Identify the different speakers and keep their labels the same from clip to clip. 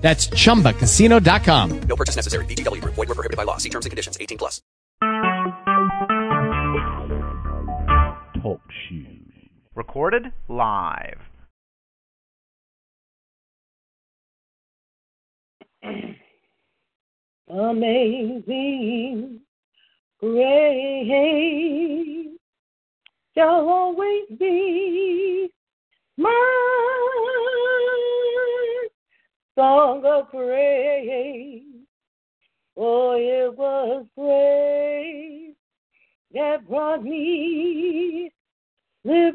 Speaker 1: That's chumbacasino.com.
Speaker 2: No purchase necessary. VGW Group. Void were prohibited by law. See terms and conditions. 18 plus.
Speaker 3: Talk shoes. Recorded live.
Speaker 4: Amazing grace shall always be my song of praise. For it was grace that brought me liberty.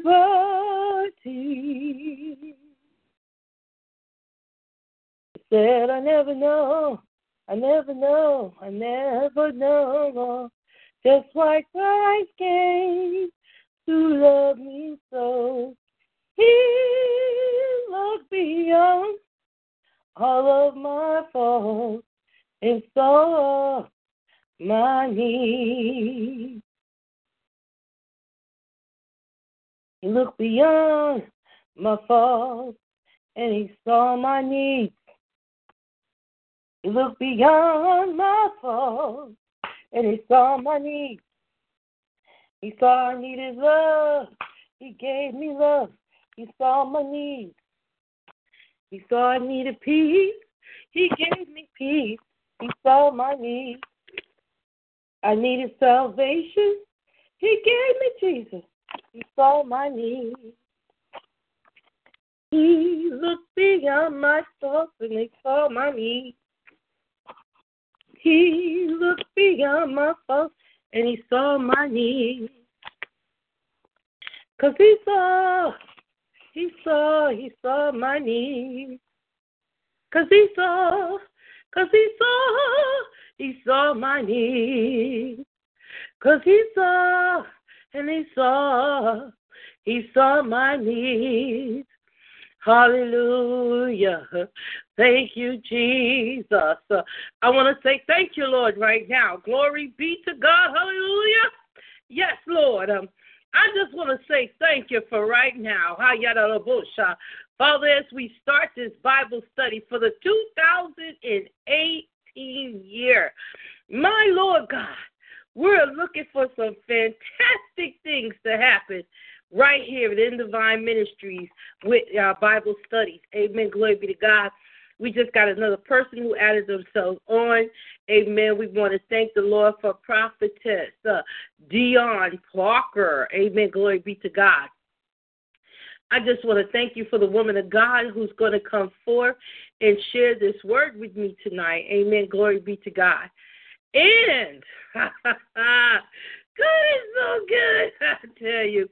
Speaker 4: Said I never know, I never know, I never know just why Christ came to love me so. He looked beyond all of my faults and saw my needs. He looked beyond my faults and he saw my needs. He looked beyond my faults and he saw my needs. He saw I needed love. He gave me love. He saw my needs. He saw I needed peace. He gave me peace. He saw my need. I needed salvation. He gave me Jesus. He saw my need. He looked beyond my thoughts and he saw my need. He looked beyond my faults and he saw my needs. Cause he saw, he saw, he saw my needs. Cause he saw, cause he saw, he saw my needs. Cause he saw, and he saw, he saw my needs. Hallelujah. Thank you, Jesus. I want to say thank you, Lord, right now. Glory be to God. Hallelujah. Yes, Lord. Um, I just want to say thank you for right now. Father, as we start this Bible study for the 2018 year, my Lord God, we're looking for some fantastic things to happen right here at In the Vine Ministries with our Bible studies. Amen. Glory be to God. We just got another person who added themselves on. Amen. We want to thank the Lord for prophetess uh, Dion Parker. Amen. Glory be to God. I just want to thank you for the woman of God who's going to come forth and share this word with me tonight. Amen. Glory be to God. And God is so good, I tell you.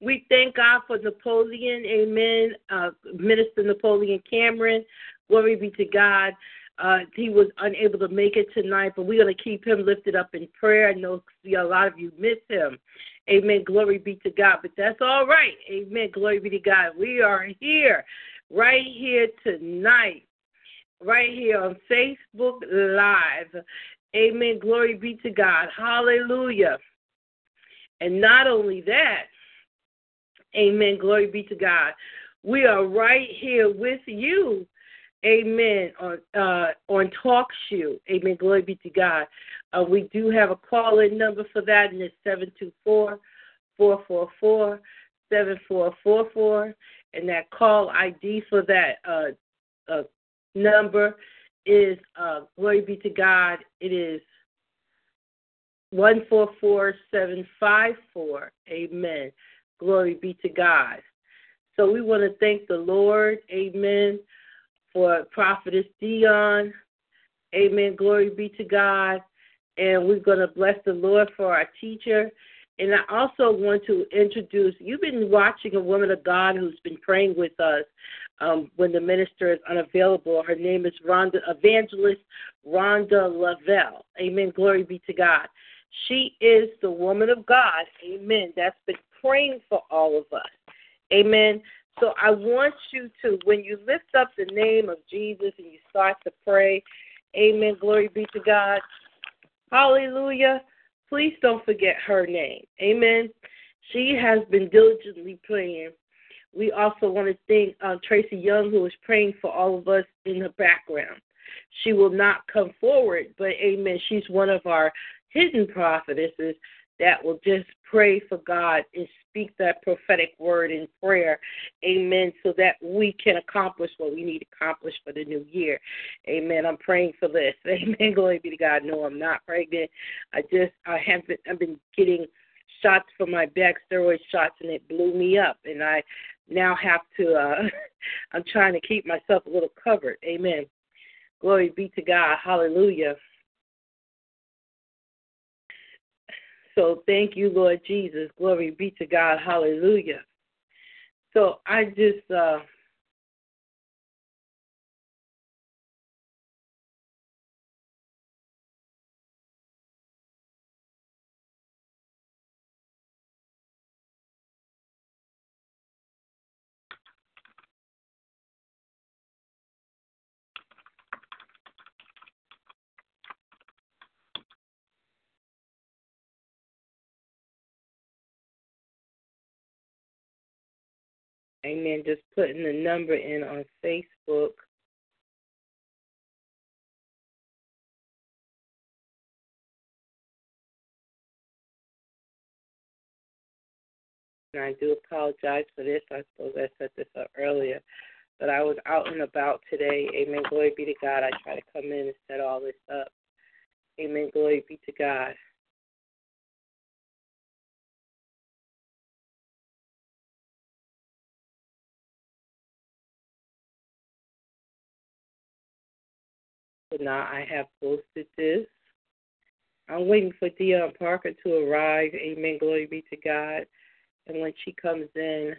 Speaker 4: We thank God for Napoleon, amen. Uh, Minister Napoleon Cameron, glory be to God. Uh, he was unable to make it tonight, but we're going to keep him lifted up in prayer. I know a lot of you miss him. Amen. Glory be to God. But that's all right. Amen. Glory be to God. We are here, right here tonight, right here on Facebook Live. Amen. Glory be to God. Hallelujah. And not only that, amen. Glory be to God. We are right here with you. Amen. On uh, on Talk Shoe. Amen. Glory be to God. Uh, we do have a call in number for that, and it's 724 444 7444. And that call ID for that uh, uh, number is, uh, glory be to God, it is 144754. Amen. Glory be to God. So we want to thank the Lord. Amen. For Prophetess Dion. Amen. Glory be to God. And we're going to bless the Lord for our teacher. And I also want to introduce you've been watching a woman of God who's been praying with us um, when the minister is unavailable. Her name is Rhonda, Evangelist Rhonda Lavelle. Amen. Glory be to God. She is the woman of God. Amen. That's been praying for all of us. Amen. So I want you to, when you lift up the name of Jesus and you start to pray, Amen. Glory be to God. Hallelujah. Please don't forget her name. Amen. She has been diligently praying. We also want to thank uh, Tracy Young, who is praying for all of us in the background. She will not come forward, but amen. She's one of our hidden prophetesses that will just pray for God and speak that prophetic word in prayer. Amen. So that we can accomplish what we need to accomplish for the new year. Amen. I'm praying for this. Amen. Glory be to God. No, I'm not pregnant. I just I haven't I've been getting shots for my back, steroid shots, and it blew me up. And I now have to uh I'm trying to keep myself a little covered. Amen. Glory be to God. Hallelujah. So thank you, Lord Jesus. Glory be to God. Hallelujah. So I just uh Amen. Just putting the number in on Facebook. And I do apologize for this. I suppose I set this up earlier. But I was out and about today. Amen. Glory be to God. I try to come in and set all this up. Amen. Glory be to God. Now I have posted this. I'm waiting for Dion Parker to arrive. Amen. Glory be to God. And when she comes in,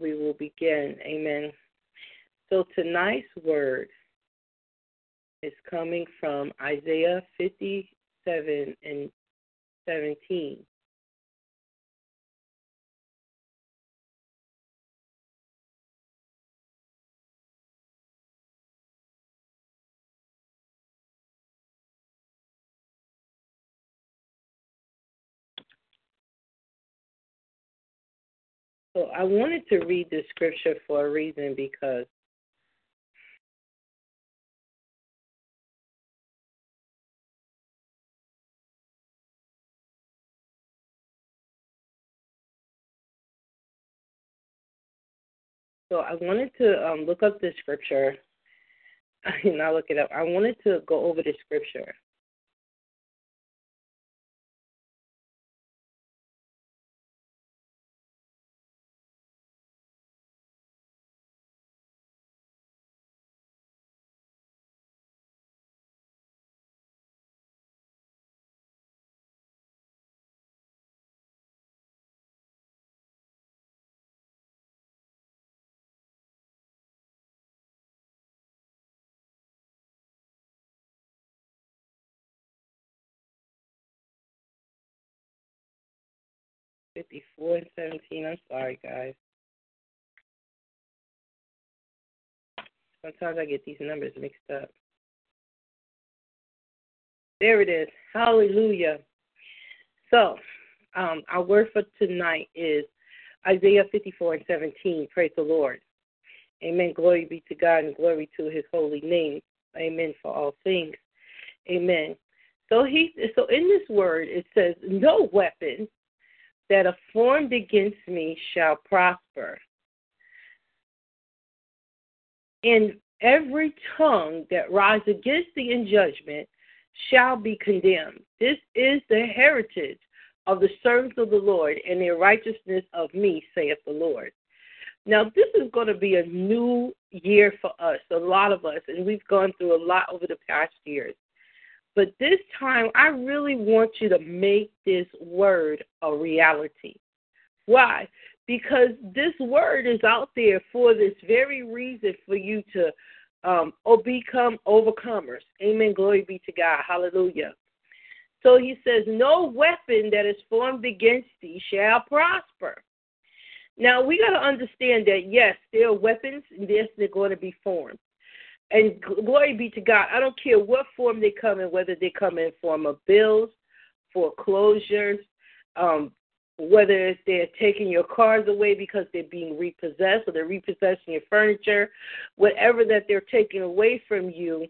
Speaker 4: we will begin. Amen. So tonight's word is coming from Isaiah 57 and 17. So I wanted to read the scripture for a reason because So I wanted to um, look up the scripture. Not look it up. I wanted to go over the scripture. Fifty-four seventeen. I'm sorry, guys. Sometimes I get these numbers mixed up. There it is. Hallelujah. So, um, our word for tonight is Isaiah 54 and 17. Praise the Lord. Amen. Glory be to God and glory to his holy name. Amen for all things. Amen. So he so in this word it says, No weapon that are formed against me shall prosper. And every tongue that rise against thee in judgment shall be condemned. This is the heritage of the servants of the Lord, and their righteousness of me, saith the Lord. Now, this is going to be a new year for us, a lot of us, and we've gone through a lot over the past years. But this time, I really want you to make this word a reality. Why? Because this word is out there for this very reason for you to um, or become overcomers. Amen. Glory be to God. Hallelujah. So he says, No weapon that is formed against thee shall prosper. Now we got to understand that yes, there are weapons, yes, they're going to be formed. And glory be to God. I don't care what form they come in, whether they come in form of bills, foreclosures, um, whether they're taking your cars away because they're being repossessed or they're repossessing your furniture, whatever that they're taking away from you.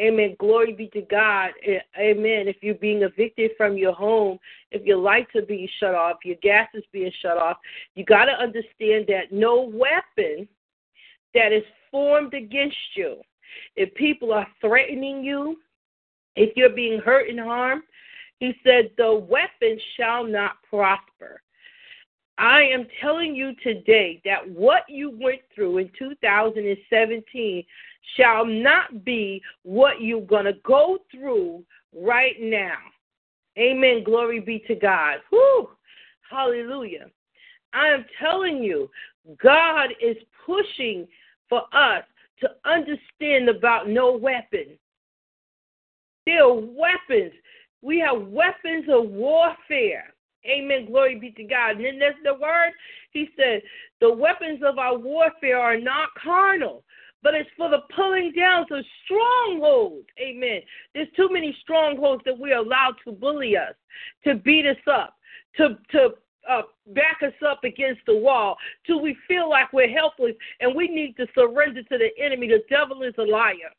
Speaker 4: Amen. Glory be to God. Amen. If you're being evicted from your home, if your lights are being shut off, your gas is being shut off, you got to understand that no weapon that is formed against you, if people are threatening you, if you're being hurt and harmed, he said, The weapon shall not prosper. I am telling you today that what you went through in 2017 shall not be what you're going to go through right now. Amen. Glory be to God. Whew. Hallelujah. I am telling you, God is pushing for us to understand about no weapon. There are weapons we have weapons of warfare. Amen. Glory be to God. And then there's the word. He said, the weapons of our warfare are not carnal, but it's for the pulling down of strongholds. Amen. There's too many strongholds that we're allowed to bully us, to beat us up, to to uh, back us up against the wall till we feel like we're helpless and we need to surrender to the enemy. The devil is a liar.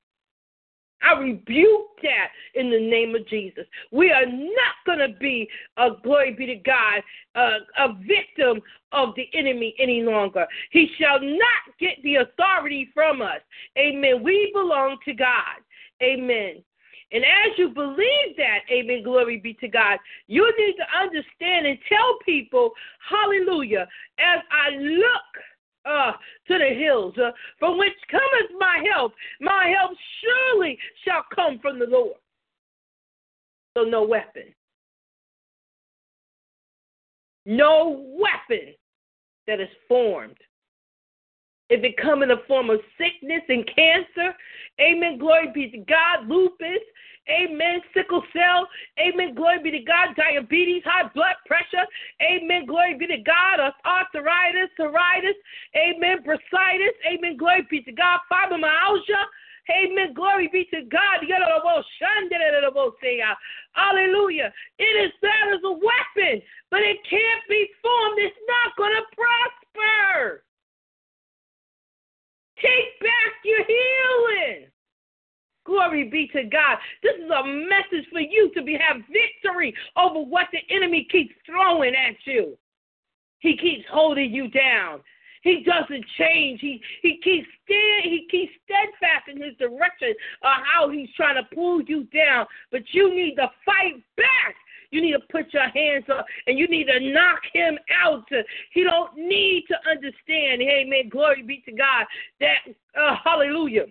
Speaker 4: I rebuke that in the name of Jesus. We are not going to be, a glory be to God, uh, a victim of the enemy any longer. He shall not get the authority from us. Amen. We belong to God. Amen. And as you believe that, amen, glory be to God, you need to understand and tell people, hallelujah, as I look uh, to the hills, uh, from which cometh my help. My help surely shall come from the Lord. So no weapon. No weapon that is formed. If it come in the form of sickness and cancer, amen, glory be to God, lupus, Amen. Sickle cell. Amen. Glory be to God. Diabetes, high blood pressure. Amen. Glory be to God. Arthritis, psoriasis. Amen. Bursitis. Amen. Glory be to God. Fibromyalgia. Amen. Glory be to God. Hallelujah. It is that as a weapon, but it can't be formed. It's not going to prosper. Take back your healing. Glory be to God. This is a message for you to be have victory over what the enemy keeps throwing at you. He keeps holding you down. He doesn't change. He he keeps stand, he keeps steadfast in his direction of how he's trying to pull you down. But you need to fight back. You need to put your hands up and you need to knock him out. He don't need to understand. Amen. Glory be to God. That uh, hallelujah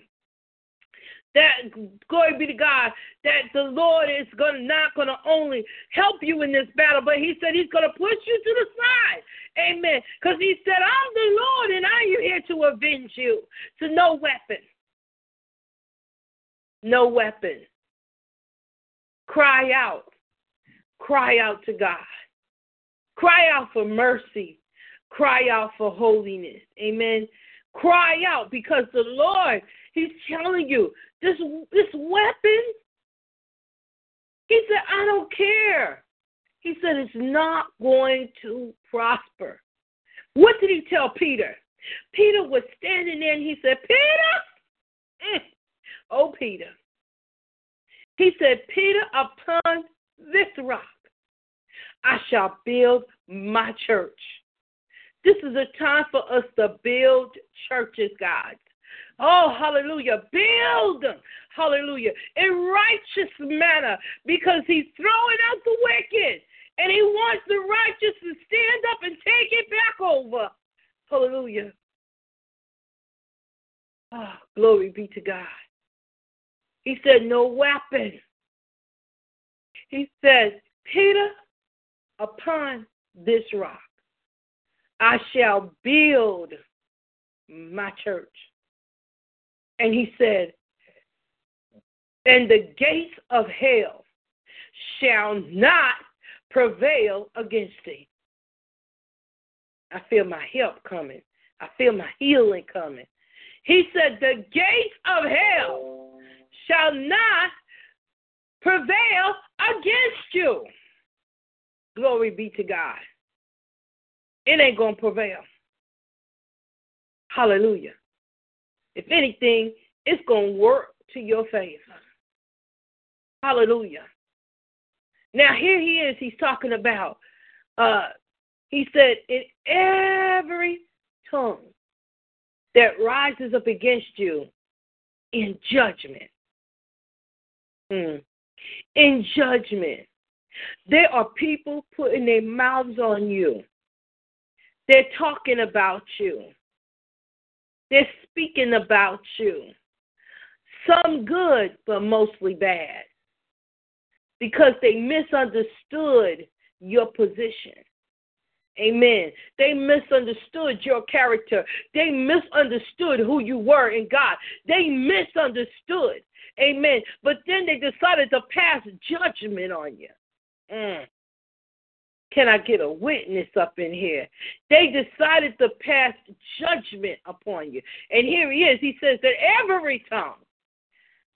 Speaker 4: that glory be to God, that the Lord is gonna not gonna only help you in this battle, but He said He's gonna push you to the side. Amen. Because He said, I'm the Lord and I am here to avenge you. So no weapon. No weapon. Cry out. Cry out to God. Cry out for mercy. Cry out for holiness. Amen. Cry out because the Lord, He's telling you this this weapon. He said, I don't care. He said it's not going to prosper. What did he tell Peter? Peter was standing there and he said, Peter, mm. oh Peter. He said, Peter, upon this rock I shall build my church. This is a time for us to build churches, God. Oh, hallelujah. Build, hallelujah, in righteous manner because he's throwing out the wicked and he wants the righteous to stand up and take it back over. Hallelujah. Oh, glory be to God. He said, No weapon He said, Peter, upon this rock I shall build my church. And he said, and the gates of hell shall not prevail against thee. I feel my help coming. I feel my healing coming. He said, The gates of hell shall not prevail against you. Glory be to God. It ain't going to prevail. Hallelujah. If anything, it's going to work to your favor. Hallelujah. Now, here he is. He's talking about, uh, he said, in every tongue that rises up against you in judgment. Mm. In judgment. There are people putting their mouths on you. They're talking about you. They're speaking about you. Some good, but mostly bad. Because they misunderstood your position. Amen. They misunderstood your character. They misunderstood who you were in God. They misunderstood. Amen. But then they decided to pass judgment on you. Mm. Can I get a witness up in here? They decided to pass judgment upon you. And here he is. He says that every tongue,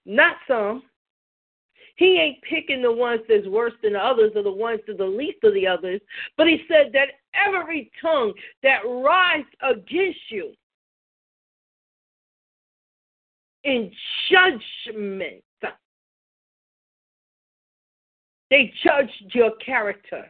Speaker 4: not some, he ain't picking the ones that's worse than the others or the ones that the least of the others, but he said that every tongue that rise against you in judgment, they judged your character.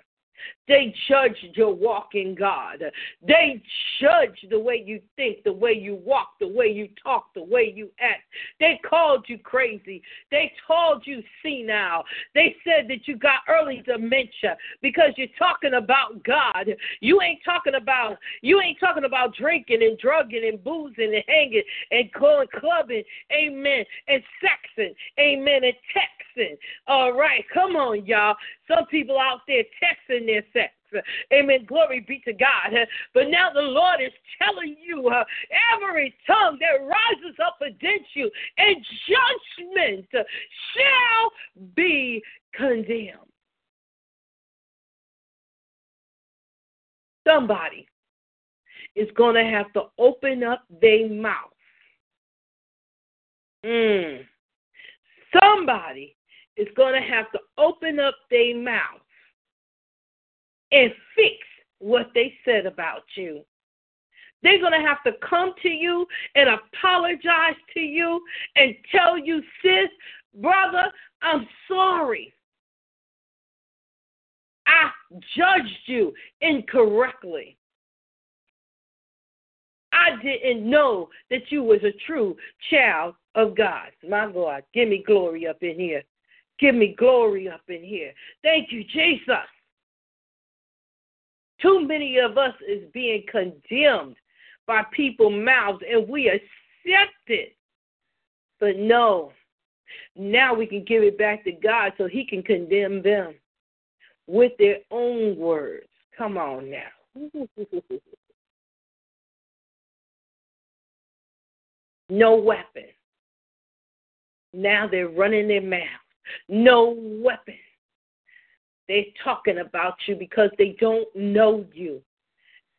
Speaker 4: They judge your walk in God. They judge the way you think, the way you walk, the way you talk, the way you act. They called you crazy. They told you senile. They said that you got early dementia because you're talking about God. You ain't talking about you ain't talking about drinking and drugging and boozing and hanging and going clubbing. Amen. And sexing. Amen. And texting. All right. Come on, y'all. Some people out there texting their sex. Amen. Glory be to God. But now the Lord is telling you uh, every tongue that rises up against you in judgment shall be condemned. Somebody is going to have to open up their mouth. Mm. Somebody is going to have to open up their mouth and fix what they said about you. They're going to have to come to you and apologize to you and tell you, sis, brother, I'm sorry. I judged you incorrectly. I didn't know that you was a true child of God. My God, give me glory up in here. Give me glory up in here. Thank you, Jesus. Too many of us is being condemned by people's mouths and we accept it. But no, now we can give it back to God so He can condemn them with their own words. Come on now. no weapon. Now they're running their mouth. No weapon they're talking about you because they don't know you.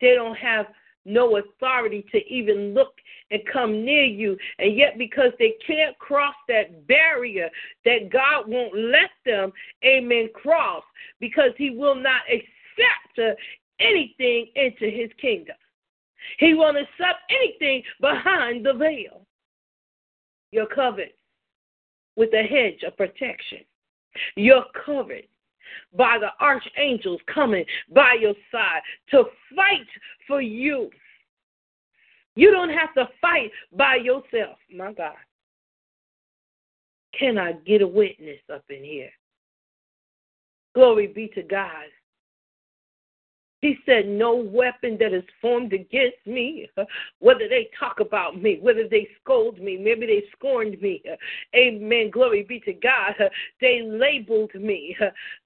Speaker 4: They don't have no authority to even look and come near you. And yet, because they can't cross that barrier, that God won't let them, amen, cross because He will not accept uh, anything into His kingdom. He won't accept anything behind the veil. You're covered with a hedge of protection. You're covered by the archangels coming by your side to fight for you. You don't have to fight by yourself, my God. Can I get a witness up in here? Glory be to God. He said, No weapon that is formed against me, whether they talk about me, whether they scold me, maybe they scorned me. Amen. Glory be to God. They labeled me.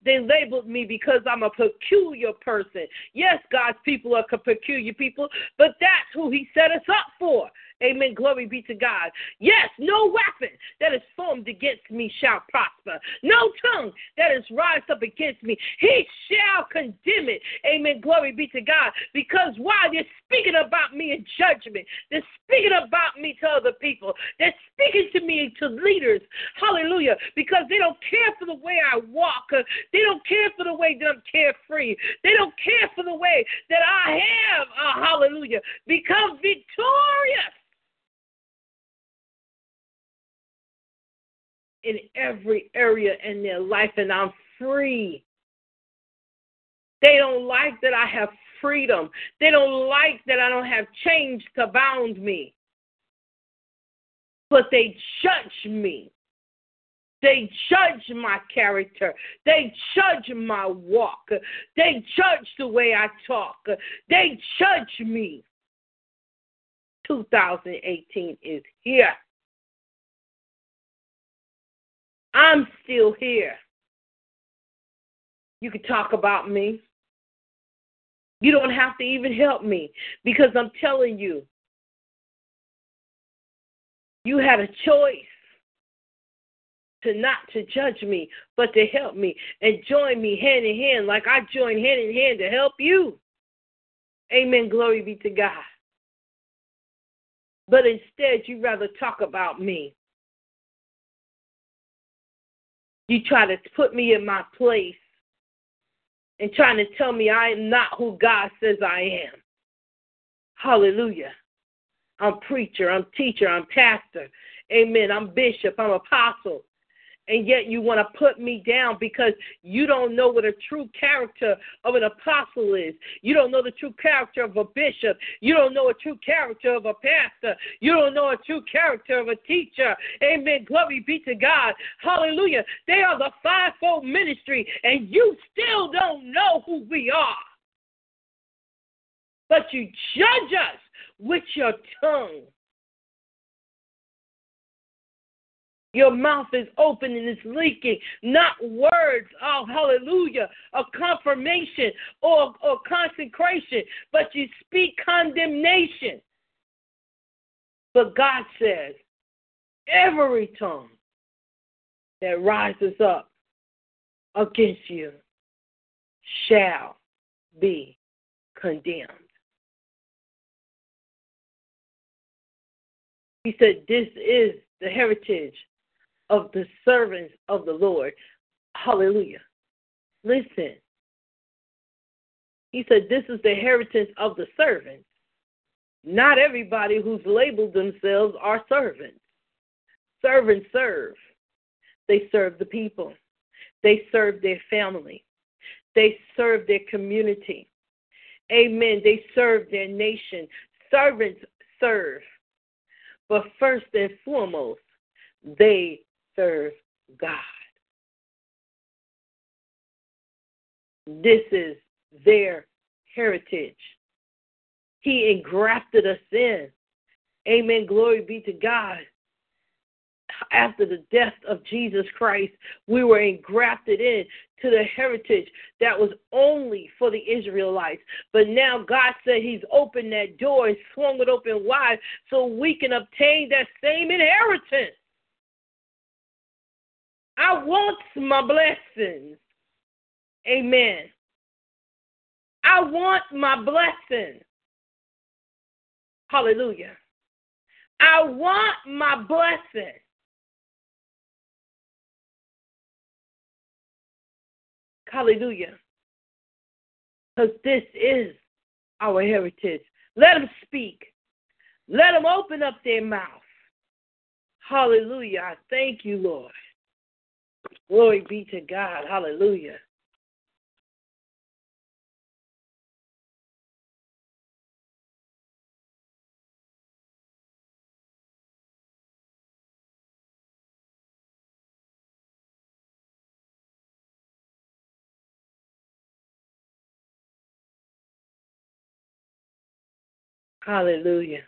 Speaker 4: They labeled me because I'm a peculiar person. Yes, God's people are peculiar people, but that's who He set us up for. Amen. Glory be to God. Yes, no weapon that is formed against me shall prosper. No tongue that is raised up against me, he shall condemn it. Amen. Glory be to God. Because why? They're speaking about me in judgment. They're speaking about me to other people. They're speaking to me to leaders. Hallelujah. Because they don't care for the way I walk. They don't care for the way that I'm carefree. They don't care for the way that I have, uh, hallelujah, become victorious. In every area in their life, and I'm free. They don't like that I have freedom. They don't like that I don't have chains to bound me. But they judge me. They judge my character. They judge my walk. They judge the way I talk. They judge me. 2018 is here. I'm still here. You can talk about me. You don't have to even help me because I'm telling you, you had a choice to not to judge me, but to help me and join me hand in hand like I joined hand in hand to help you. Amen. Glory be to God. But instead, you rather talk about me. You try to put me in my place and trying to tell me I am not who God says I am. Hallelujah. I'm preacher, I'm teacher, I'm pastor. Amen. I'm bishop, I'm apostle and yet you want to put me down because you don't know what a true character of an apostle is. You don't know the true character of a bishop. You don't know a true character of a pastor. You don't know a true character of a teacher. Amen. Glory be to God. Hallelujah. They are the fivefold ministry, and you still don't know who we are. But you judge us with your tongue. Your mouth is open and it's leaking, not words, oh, hallelujah, a confirmation or, or consecration, but you speak condemnation. But God says, every tongue that rises up against you shall be condemned. He said, This is the heritage of the servants of the Lord. Hallelujah. Listen. He said, This is the inheritance of the servants. Not everybody who's labeled themselves are servants. Servants serve. They serve the people, they serve their family, they serve their community. Amen. They serve their nation. Servants serve. But first and foremost, they serve God. This is their heritage. He engrafted us in. Amen. Glory be to God. After the death of Jesus Christ, we were engrafted in to the heritage that was only for the Israelites. But now God said He's opened that door and swung it open wide so we can obtain that same inheritance. I want my blessings. Amen. I want my blessing. Hallelujah. I want my blessing. Hallelujah. Because this is our heritage. Let them speak. Let them open up their mouth. Hallelujah. I thank you, Lord. Glory be to God. Hallelujah. Hallelujah.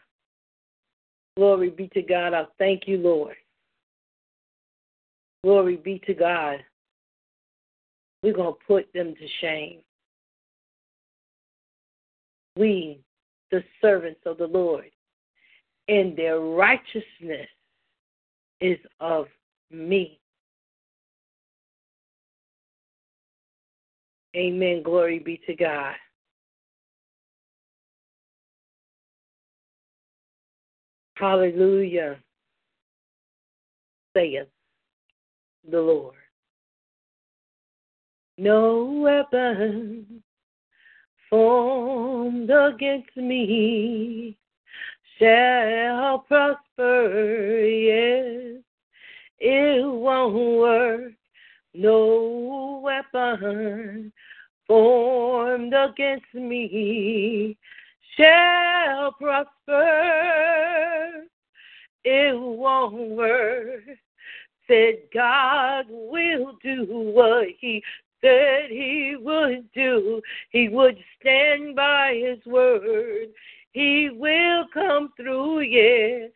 Speaker 4: Glory be to God. I thank you, Lord. Glory be to God. We're going to put them to shame. We, the servants of the Lord, and their righteousness is of me. Amen. Glory be to God. Hallelujah. Saith the Lord. No weapon formed against me shall prosper. Yes, it won't work. No weapon formed against me shall prosper. It won't work. Said God will do what He said He would do. He would stand by His word. He will come through, yeah.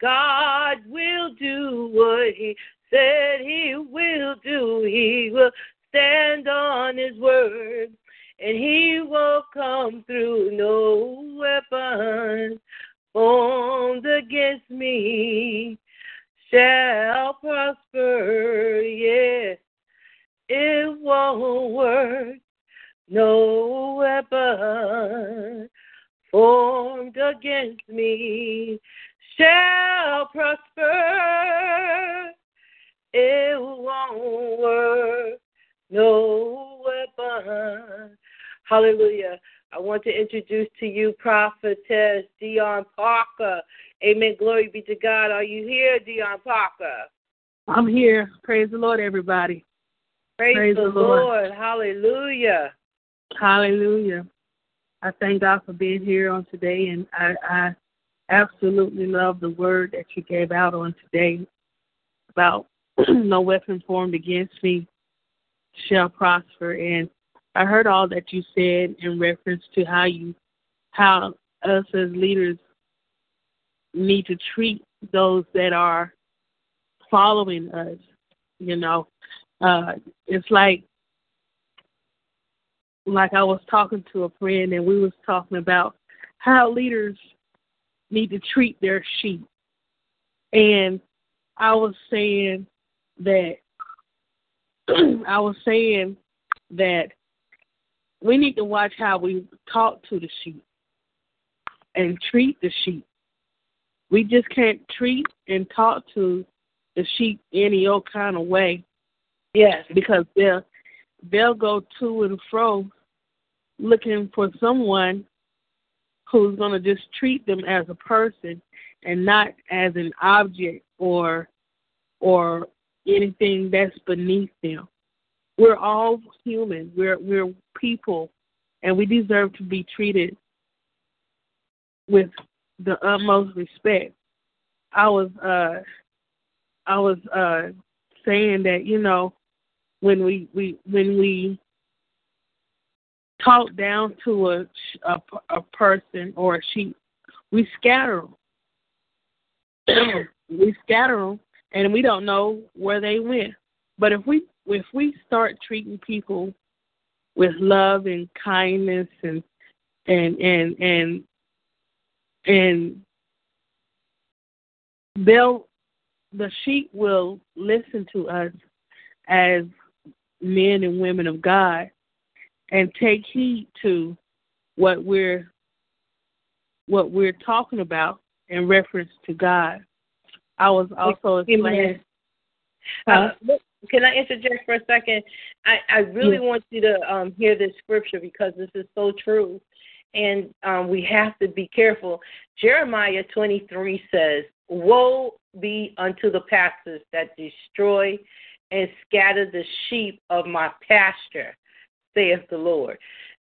Speaker 4: God will do what He said He will do. He will stand on His word and he will come through. No weapon formed against me shall prosper. Yes, it won't work. No weapon formed against me shall prosper. It won't work. No weapon Hallelujah. I want to introduce to you Prophetess Dion Parker. Amen. Glory be to God. Are you here, Dion Parker?
Speaker 5: I'm here. Praise the Lord, everybody.
Speaker 4: Praise, Praise the, the Lord. Lord. Hallelujah.
Speaker 5: Hallelujah. I thank God for being here on today, and I, I absolutely love the word that you gave out on today about no weapon formed against me shall prosper. And I heard all that you said in reference to how you, how us as leaders need to treat those that are following us. You know, uh, it's like, like I was talking to a friend and we was talking about how leaders need to treat their sheep, and I was saying that I was saying that we need to watch how we talk to the sheep and treat the sheep. We just can't treat and talk to the sheep any old kind of way.
Speaker 4: Yes.
Speaker 5: Because they'll they'll go to and fro looking for someone who's gonna just treat them as a person and not as an object or or anything that's beneath them. We're all human. We're we're people, and we deserve to be treated with the utmost respect. I was uh I was uh saying that you know when we we when we talk down to a a, a person or a sheep, we scatter them. we scatter them, and we don't know where they went. But if we if we start treating people with love and kindness and and and and and they'll the sheep will listen to us as men and women of God and take heed to what we're what we're talking about in reference to God. I was also explaining.
Speaker 4: Uh, can I interject for a second? I, I really yes. want you to um, hear this scripture because this is so true. And um, we have to be careful. Jeremiah 23 says, Woe be unto the pastors that destroy and scatter the sheep of my pasture, saith the Lord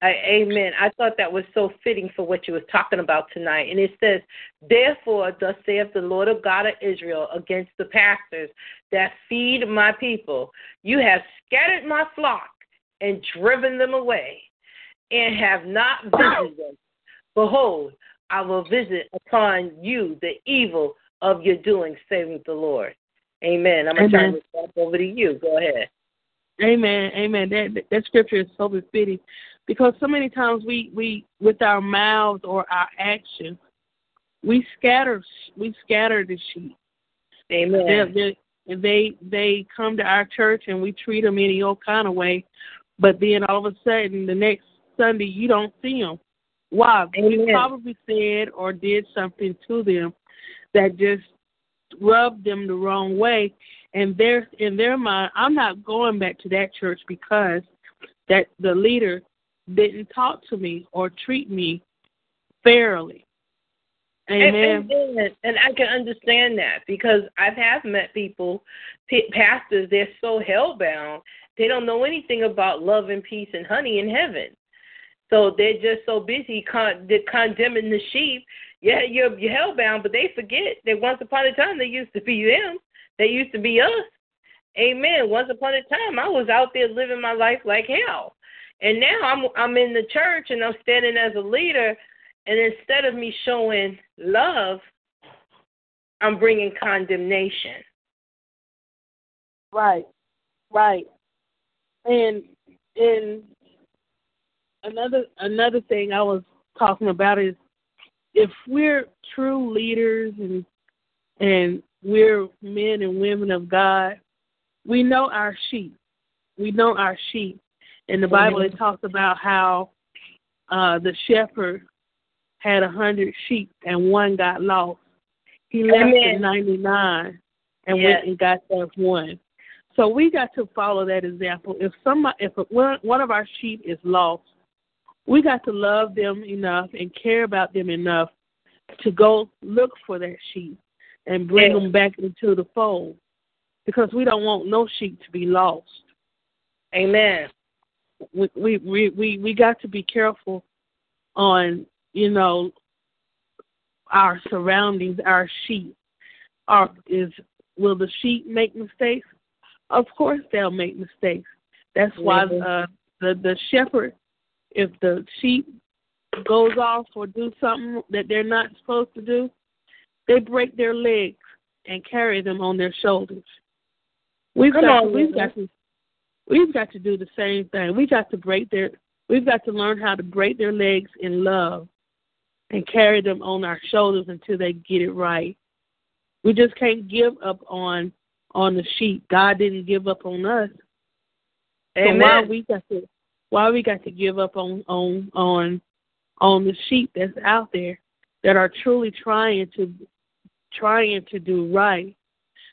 Speaker 4: amen. I thought that was so fitting for what you were talking about tonight. And it says, Therefore, thus saith the Lord of God of Israel against the pastors that feed my people. You have scattered my flock and driven them away, and have not visited them. Behold, I will visit upon you the evil of your doing, saving the Lord. Amen. I'm going to turn this back over to you. Go ahead.
Speaker 5: Amen. Amen. That that scripture is so befitting because so many times we we with our mouths or our actions we scatter we scatter the sheep.
Speaker 4: Amen.
Speaker 5: They, they they they come to our church and we treat them any old kind of way, but then all of a sudden the next Sunday you don't see them. Why?
Speaker 4: Amen.
Speaker 5: We probably said or did something to them that just rubbed them the wrong way, and their in their mind, I'm not going back to that church because that the leader didn't talk to me or treat me fairly. Amen.
Speaker 4: And, and, and I can understand that because I've have met people, p- pastors. They're so hellbound. They don't know anything about love and peace and honey in heaven. So they're just so busy con- they're condemning the sheep. Yeah, you're, you're hellbound, but they forget that once upon a time they used to be them. They used to be us. Amen. Once upon a time, I was out there living my life like hell, and now I'm I'm in the church and I'm standing as a leader, and instead of me showing love, I'm bringing condemnation.
Speaker 5: Right, right, and and another another thing I was talking about is if we're true leaders and and we're men and women of God, we know our sheep. We know our sheep. In the Bible, it talks about how uh, the shepherd had a hundred sheep and one got lost. He left
Speaker 4: Amen.
Speaker 5: the ninety nine and
Speaker 4: Yes.
Speaker 5: went and got that one. So we got to follow that example. If somebody, if one one of our sheep is lost, we got to love them enough and care about them enough to go look for that sheep and bring
Speaker 4: Yes.
Speaker 5: them back into the fold because we don't want no sheep to be lost.
Speaker 4: Amen.
Speaker 5: We we we we, we got to be careful on you know our surroundings, our sheep. Are is will the sheep make mistakes? Of course they'll make mistakes. That's why uh, the the shepherd, if the sheep goes off or do something that they're not supposed to do, they break their legs and carry them on their shoulders. We've
Speaker 4: Come
Speaker 5: got
Speaker 4: on,
Speaker 5: to, we've got to we've got to do the same thing. We've got to break their we've got to learn how to break their legs in love and carry them on our shoulders until they get it right. We just can't give up on on the sheep. God didn't give up on us. So
Speaker 4: Amen.
Speaker 5: why we got to why we got to give up on on on on the sheep that's out there that are truly trying to trying to do right.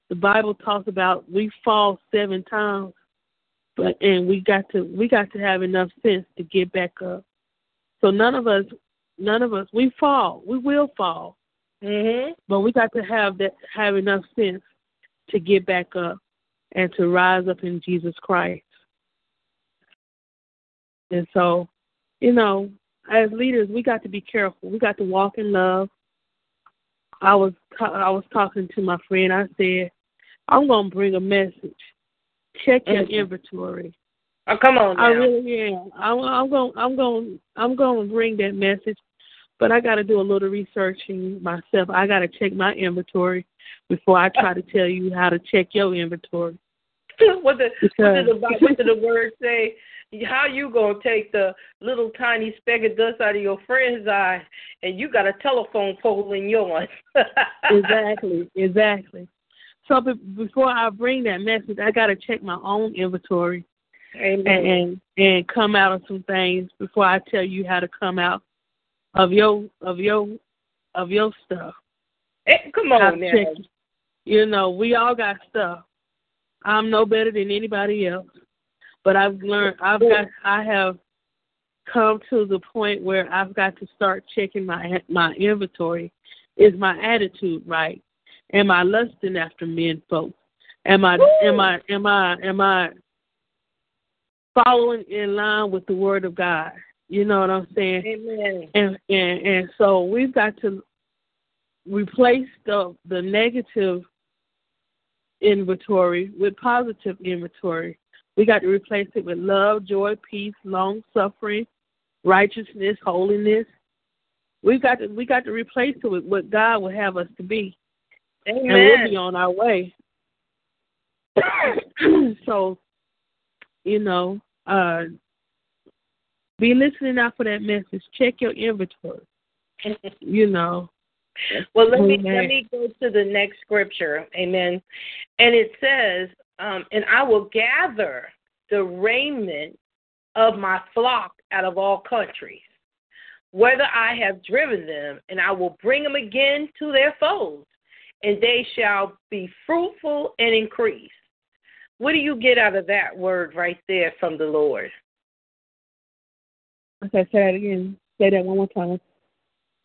Speaker 5: The Bible talks about we fall seven times, but and we got to we got to have enough sense to get back up. So none of us none of us we fall. We will fall.
Speaker 4: Mhm.
Speaker 5: But we got to have that have enough sense to get back up and to rise up in Jesus Christ. And so, you know, as leaders, we got to be careful. We got to walk in love. I was I was talking to my friend. I said, I'm gonna bring a message. Check your
Speaker 4: Mhm.
Speaker 5: inventory.
Speaker 4: Oh, come on now.
Speaker 5: I really am. I'm, I'm going. I'm going. I'm going to bring that message, but I got to do a little researching myself. I got to check my inventory before I try to tell you how to check your inventory.
Speaker 4: what the what
Speaker 5: Because-
Speaker 4: did the what did the word say? How you gonna take the little tiny speck of dust out of your friend's eye, and you got a telephone pole in yours?
Speaker 5: exactly, exactly. So be- before I bring that message, I got to check my own inventory
Speaker 4: Amen.
Speaker 5: and, and and come out of some things before I tell you how to come out of your of your of your stuff.
Speaker 4: Eh, come on now.
Speaker 5: check. You know, we all got stuff. I'm no better than anybody else, but I've learned. I've got. I have come to the point where I've got to start checking my my inventory. Is my attitude right? Am I lusting after men, folks? Am I am I am I am I following in line with the Word of God? You know what I'm saying?
Speaker 4: Amen.
Speaker 5: and and and so we've got to replace the the negative inventory with positive inventory. We got to replace it with love, joy, peace, long suffering, righteousness, holiness. We got to we got to replace it with what God would have us to be,
Speaker 4: Amen.
Speaker 5: and we'll be on our way. so, you know, uh, be listening out for that message. Check your inventory. You know.
Speaker 4: Well, let me let me go to the next scripture. Amen. And it says, um, "And I will gather the raiment of my flock out of all countries, whether I have driven them, and I will bring them again to their folds, and they shall be fruitful and increase." What do you get out of that word right there from the Lord?
Speaker 5: Okay, say that again. Say that one more time.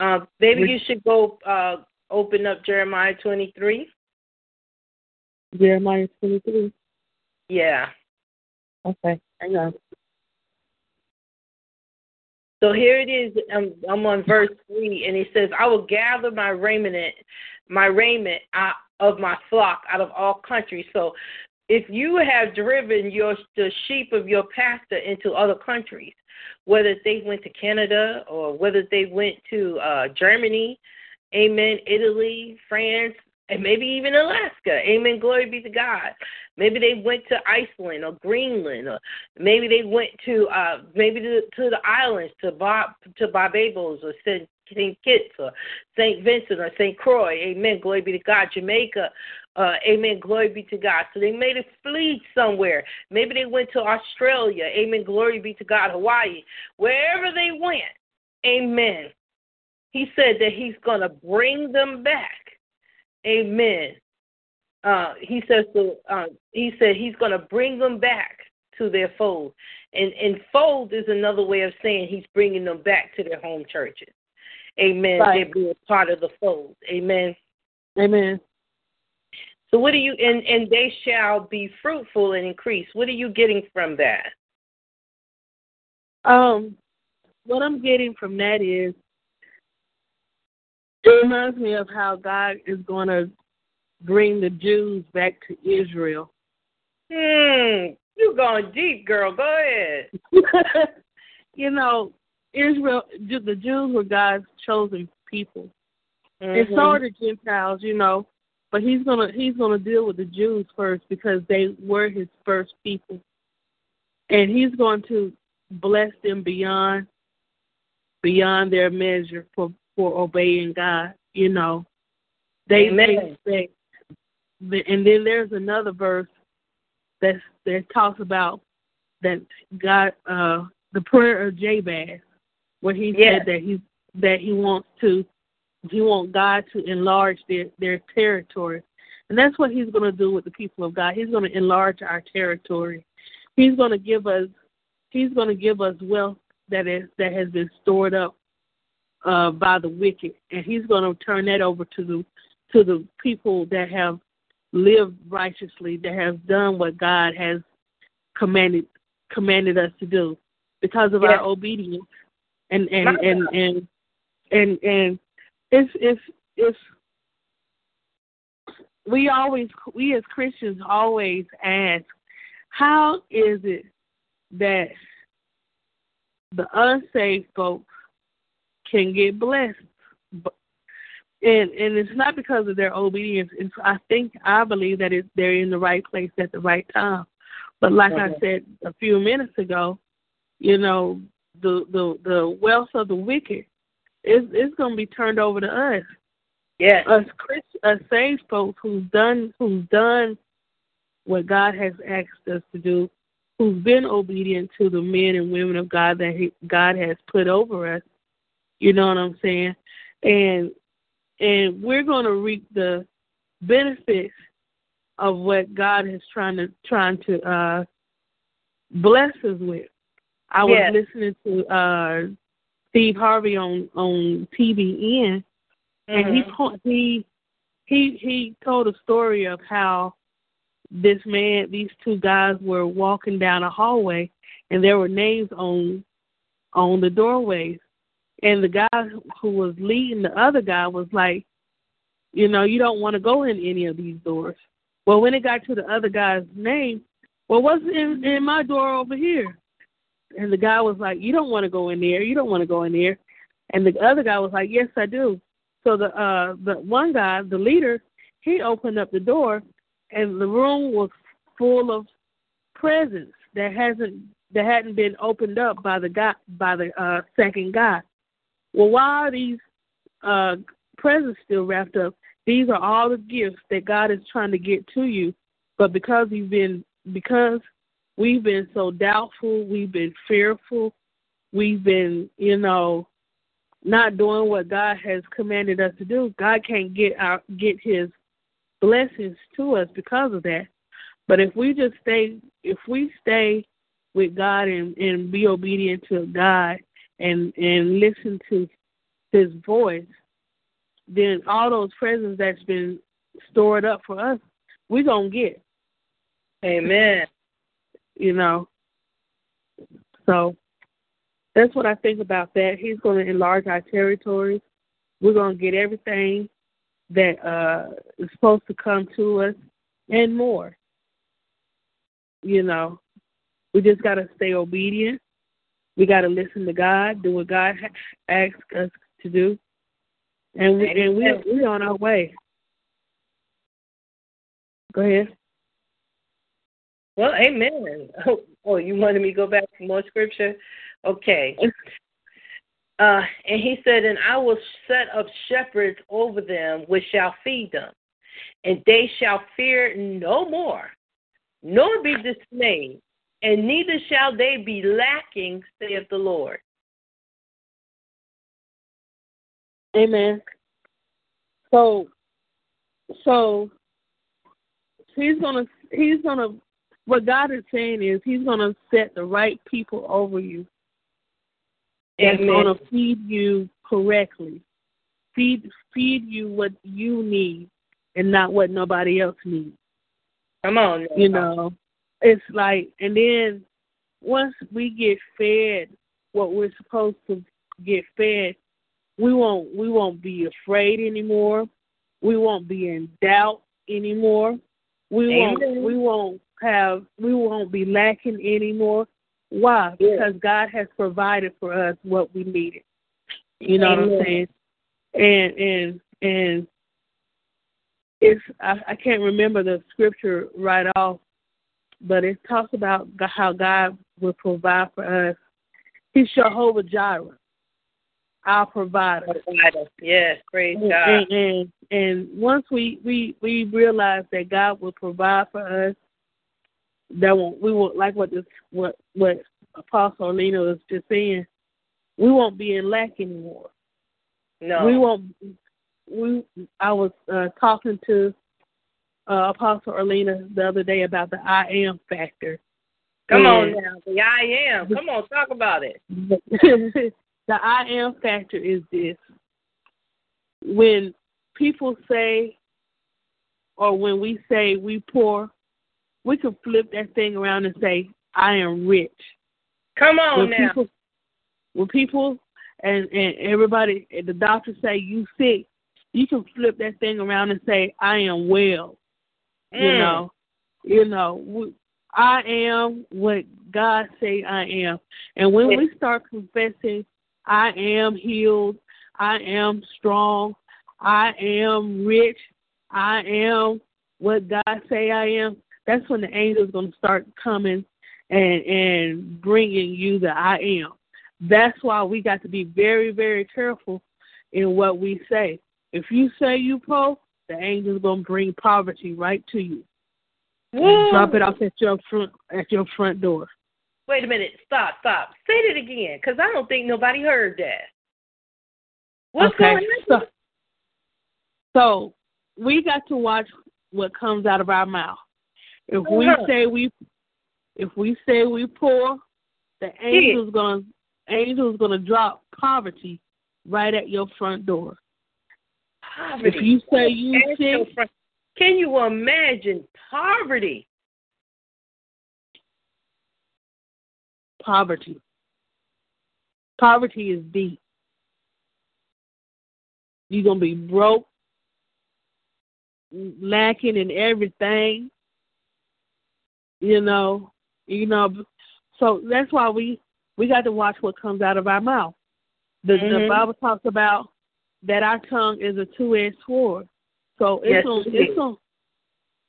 Speaker 4: Uh, maybe you should go uh, open up Jeremiah 23.
Speaker 5: Jeremiah twenty three.
Speaker 4: Yeah.
Speaker 5: Okay, hang on.
Speaker 4: So here it is. I'm, I'm on verse three, and it says, "I will gather my raiment, my raiment out of my flock out of all countries." So, if you have driven your the sheep of your pastor into other countries, whether they went to Canada or whether they went to uh, Germany, Amen, Italy, France, and maybe even Alaska, Amen. Glory be to God. Maybe they went to Iceland or Greenland, or maybe they went to uh maybe to, to the islands to Bob to Barbados or Saint Saint Kitts or Saint Vincent or Saint Croix, Amen. Glory be to God. Jamaica, uh, Amen. Glory be to God. So they made a fleet somewhere. Maybe they went to Australia, Amen. Glory be to God. Hawaii, wherever they went, Amen. He said that He's gonna bring them back, Amen uh, he says to, uh, he said he's going to bring them back to their fold, and and fold is another way of saying he's bringing them back to their home churches. Amen.
Speaker 5: Right.
Speaker 4: They be a part of the fold. Amen.
Speaker 5: Amen.
Speaker 4: So what do you and and they shall be fruitful and increase. What are you getting from that?
Speaker 5: Um, what I'm getting from that is it reminds me of how God is going to bring the Jews back to Israel.
Speaker 4: Hmm. You going deep, girl. Go ahead.
Speaker 5: you know, Israel, the Jews were God's chosen people, and so
Speaker 4: Mhm.
Speaker 5: are the Gentiles. You know, but He's gonna He's gonna deal with the Jews first because they were His first people, and He's going to bless them beyond beyond their measure for for obeying God. You know, they
Speaker 4: Amen.
Speaker 5: they, they and then there's another verse that that talks about that God uh the prayer of Jabez where he
Speaker 4: Yes.
Speaker 5: said that he that he wants to he wants God to enlarge their their territory. And that's what he's going to do with the people of God. He's going to enlarge our territory. He's going to give us he's going to give us wealth that is that has been stored up uh by the wicked and he's going to turn that over to the to the people that have lived righteously, that have done what God has commanded commanded us to do because of our obedience. And and and, and and and it's it's it's we always we as Christians always ask, how is it that the unsaved folks can get blessed? But- And and it's not because of their obedience. It's I think I believe that it's they're in the right place at the right time. But like I
Speaker 4: Mhm.
Speaker 5: said a few minutes ago, you know, the the the wealth of the wicked is is going to be turned over to us
Speaker 4: Yes.
Speaker 5: us Chris, us saved folks who's done who's done what God has asked us to do, who've been obedient to the men and women of God that he, God has put over us. You know what I'm saying? And and we're going to reap the benefits of what God is trying to trying to uh bless us with. I was
Speaker 4: Yes.
Speaker 5: listening to uh Steve Harvey on on TBN and he
Speaker 4: Mhm.
Speaker 5: po- he he he told a story of how this man these two guys were walking down a hallway and there were names on on the doorways and the guy who was leading the other guy was like you know you don't want to go in any of these doors well when it got to the other guy's name well what's in in my door over here and the guy was like you don't want to go in there you don't want to go in there And the other guy was like, Yes, I do. So the uh the one guy, the leader, he opened up the door and the room was full of presents that hasn't that hadn't been opened up by the guy by the uh second guy. Well why are these uh presents still wrapped up? These are all the gifts that God is trying to get to you. But because you've been because we've been so doubtful, we've been fearful, we've been, you know, not doing what God has commanded us to do, God can't get our get his blessings to us because of that. But if we just stay if we stay with God and, and be obedient to God and and listen to his voice, then all those presents that's been stored up for us, we're gonna get.
Speaker 4: Amen.
Speaker 5: You know. So that's what I think about that. He's going to enlarge our territories. We're going to get everything that uh, is supposed to come to us and more. You know, we just got to stay obedient. We got to listen to God, do what God asks us to do, and we and we we on our way. Go ahead.
Speaker 4: Well, amen. Oh, oh, you wanted me to go back to more scripture? Okay. Uh, and he said, And I will set up shepherds over them, which shall feed them, and they shall fear no more, nor be dismayed, and neither shall they be lacking, saith the Lord.
Speaker 5: Amen. So, so he's gonna he's gonna what God is saying is He's to set the right people over you. That's going to feed you correctly. Feed feed you what you need and not what nobody else needs.
Speaker 4: Come on.
Speaker 5: You know, it's like, and then once we get fed what we're supposed to get fed, we won't we won't be afraid anymore. We won't be in doubt anymore. We
Speaker 4: Amen.
Speaker 5: won't we won't have we won't be lacking anymore. Why? Because God has provided for us what we needed. You know
Speaker 4: Amen.
Speaker 5: what I'm saying? And and and it's I, I can't remember the scripture right off, but it talks about how God will provide for us. He's Jehovah Jireh, our provider.
Speaker 4: Provider. Yes, praise God.
Speaker 5: And, and and once we we we realize that God will provide for us, that won't we won't like what this what what Apostle Lena is just saying. We won't be in lack anymore.
Speaker 4: No.
Speaker 5: We won't. We I was uh, talking to uh, Apostle Arlena the other day about the I am factor.
Speaker 4: Come on now. The I am. Come on, talk about it.
Speaker 5: the I am factor is this. When people say, or when we say we poor, we can flip that thing around and say, I am rich.
Speaker 4: Come on
Speaker 5: when
Speaker 4: now.
Speaker 5: people, when people and, and everybody, and the doctor say you sick, you can flip that thing around and say, I am well. You
Speaker 4: Mm.
Speaker 5: know, you know, I am what God say I am. And when we start confessing, I am healed, I am strong, I am rich, I am what God say I am, that's when the angels going to start coming and and bringing you the I am. That's why we got to be very very careful in what we say. If you say you poor, the angels going to bring poverty right to you. Drop it off at your front at your front door.
Speaker 4: Wait a minute. Stop, stop. Say it again, because I don't think nobody heard that. What's
Speaker 5: okay.
Speaker 4: going
Speaker 5: So,
Speaker 4: on?
Speaker 5: so we got to watch what comes out of our mouth. If we
Speaker 4: Uh-huh.
Speaker 5: say we if we say we poor, the angels gonna angels gonna drop poverty right at your front door.
Speaker 4: Poverty.
Speaker 5: If you say you
Speaker 4: Ask your
Speaker 5: sick,
Speaker 4: friend- Can you imagine poverty?
Speaker 5: poverty. Poverty is deep. You're gonna be broke, lacking in everything. You know, you know. So that's why we we got to watch what comes out of our mouth, The
Speaker 4: Mhm.
Speaker 5: the Bible talks about that our tongue is a two edged sword. So it's
Speaker 4: Yes,
Speaker 5: on it's on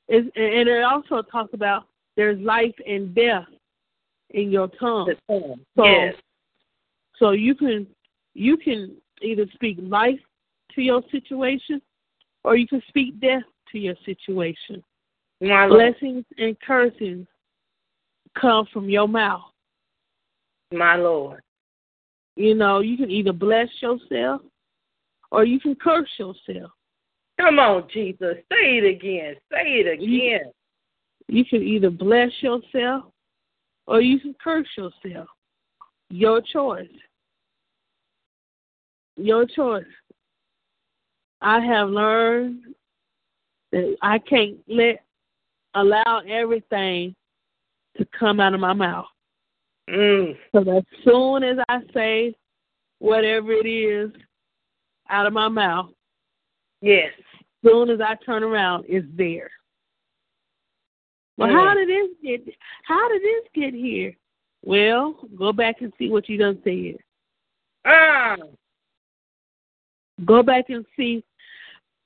Speaker 5: it's, and it also talks about there's life and death in your tongue.
Speaker 4: Tongue.
Speaker 5: So
Speaker 4: yes.
Speaker 5: so you can you can either speak life to your situation or you can speak death to your situation.
Speaker 4: My Lord.
Speaker 5: Blessings and cursings come from your mouth.
Speaker 4: My Lord.
Speaker 5: You know, you can either bless yourself or you can curse yourself.
Speaker 4: Come on, Jesus. Say it again. Say it again.
Speaker 5: You can either bless yourself or you can curse yourself. Your choice. Your choice. I have learned that I can't let allow everything to come out of my mouth.
Speaker 4: Mm.
Speaker 5: So as soon as I say whatever it is out of my mouth,
Speaker 4: Yes.
Speaker 5: as soon as I turn around, it's there. Well, how did this get? How did this get here? Well, go back and see what you done said.
Speaker 4: Ah.
Speaker 5: Go back and see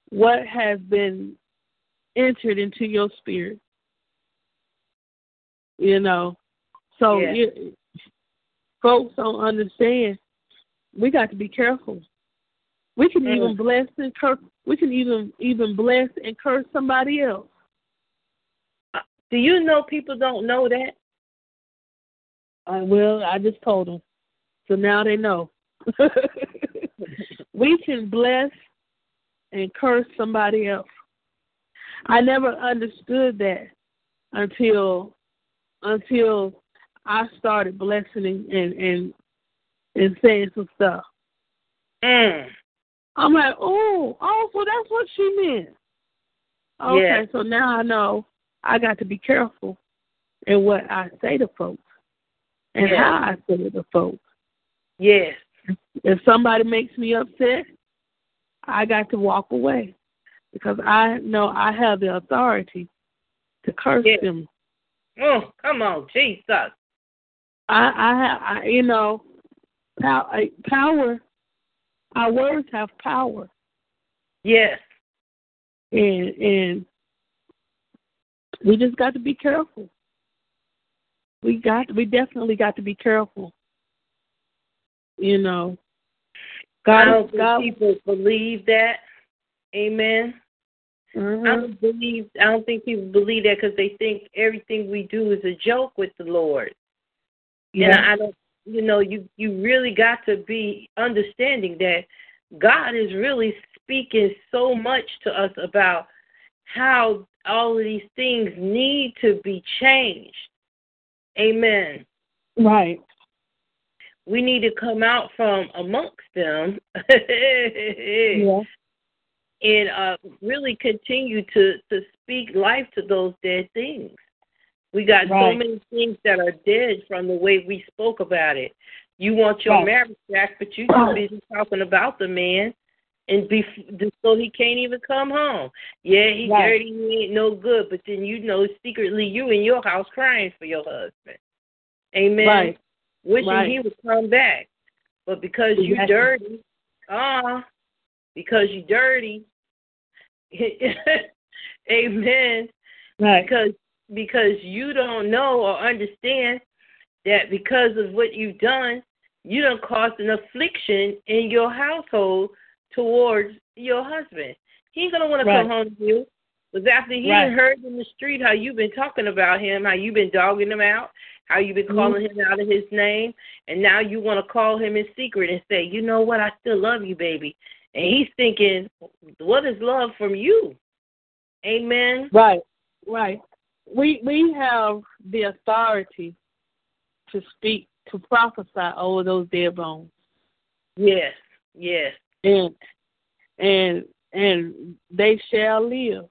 Speaker 5: what has been entered into your spirit. You know, so
Speaker 4: Yeah.
Speaker 5: you, folks don't understand. We got to be careful. We can
Speaker 4: Mm.
Speaker 5: even bless and curse. We can even even bless and curse somebody else.
Speaker 4: Do you know people don't know that?
Speaker 5: Uh, well, I just told them, so now they know. we can bless and curse somebody else. I never understood that until until I started blessing and and and, and saying some stuff.
Speaker 4: Mm.
Speaker 5: I'm like, oh, oh, so that's what she meant. Okay, so now I know I got to be careful in what I say to folks and how I say it to folks.
Speaker 4: Yes.
Speaker 5: If somebody makes me upset, I got to walk away because I know I have the authority to curse them.
Speaker 4: Oh, come on, Jesus.
Speaker 5: I, I have, I, you know, pow, I- power. Our words have power,
Speaker 4: Yes.
Speaker 5: and and we just got to be careful. We got, we definitely got to be careful. You know,
Speaker 4: I
Speaker 5: God,
Speaker 4: don't
Speaker 5: God,
Speaker 4: people believe that. Amen.
Speaker 5: Mhm.
Speaker 4: I don't believe. I don't think people believe that because they think everything we do is a joke with the Lord. And
Speaker 5: yeah,
Speaker 4: I don't. You know, you you really got to be understanding that God is really speaking so much to us about how all of these things need to be changed. Amen.
Speaker 5: right,
Speaker 4: We need to come out from amongst them
Speaker 5: yeah,
Speaker 4: and uh, really continue to, to speak life to those dead things. We got so many things that are dead from the way we spoke about it. You want your
Speaker 5: Right.
Speaker 4: marriage back, but you too busy talking about the man, and be so he can't even come home. Yeah, he
Speaker 5: Right.
Speaker 4: dirty, he ain't no good, but then you know secretly you in your house crying for your husband. Amen.
Speaker 5: right,
Speaker 4: Wishing
Speaker 5: Right.
Speaker 4: he would come back, but because you dirty, ah, because you dirty. Amen
Speaker 5: right,
Speaker 4: because because you don't know or understand that because of what you've done, you don't cause an affliction in your household towards your husband. He ain't gonna want
Speaker 5: Right.
Speaker 4: to come home to you. Because after he
Speaker 5: Right.
Speaker 4: heard in the street how you've been talking about him, how you've been dogging him out, how you've been
Speaker 5: Mhm.
Speaker 4: calling him out of his name, and now you want to call him in secret and say, you know what, I still love you, baby. And he's thinking, what is love from you? Amen.
Speaker 5: right, right. We we have the authority to speak to prophesy over those dead bones,
Speaker 4: Yes, yes.
Speaker 5: and and and they shall live.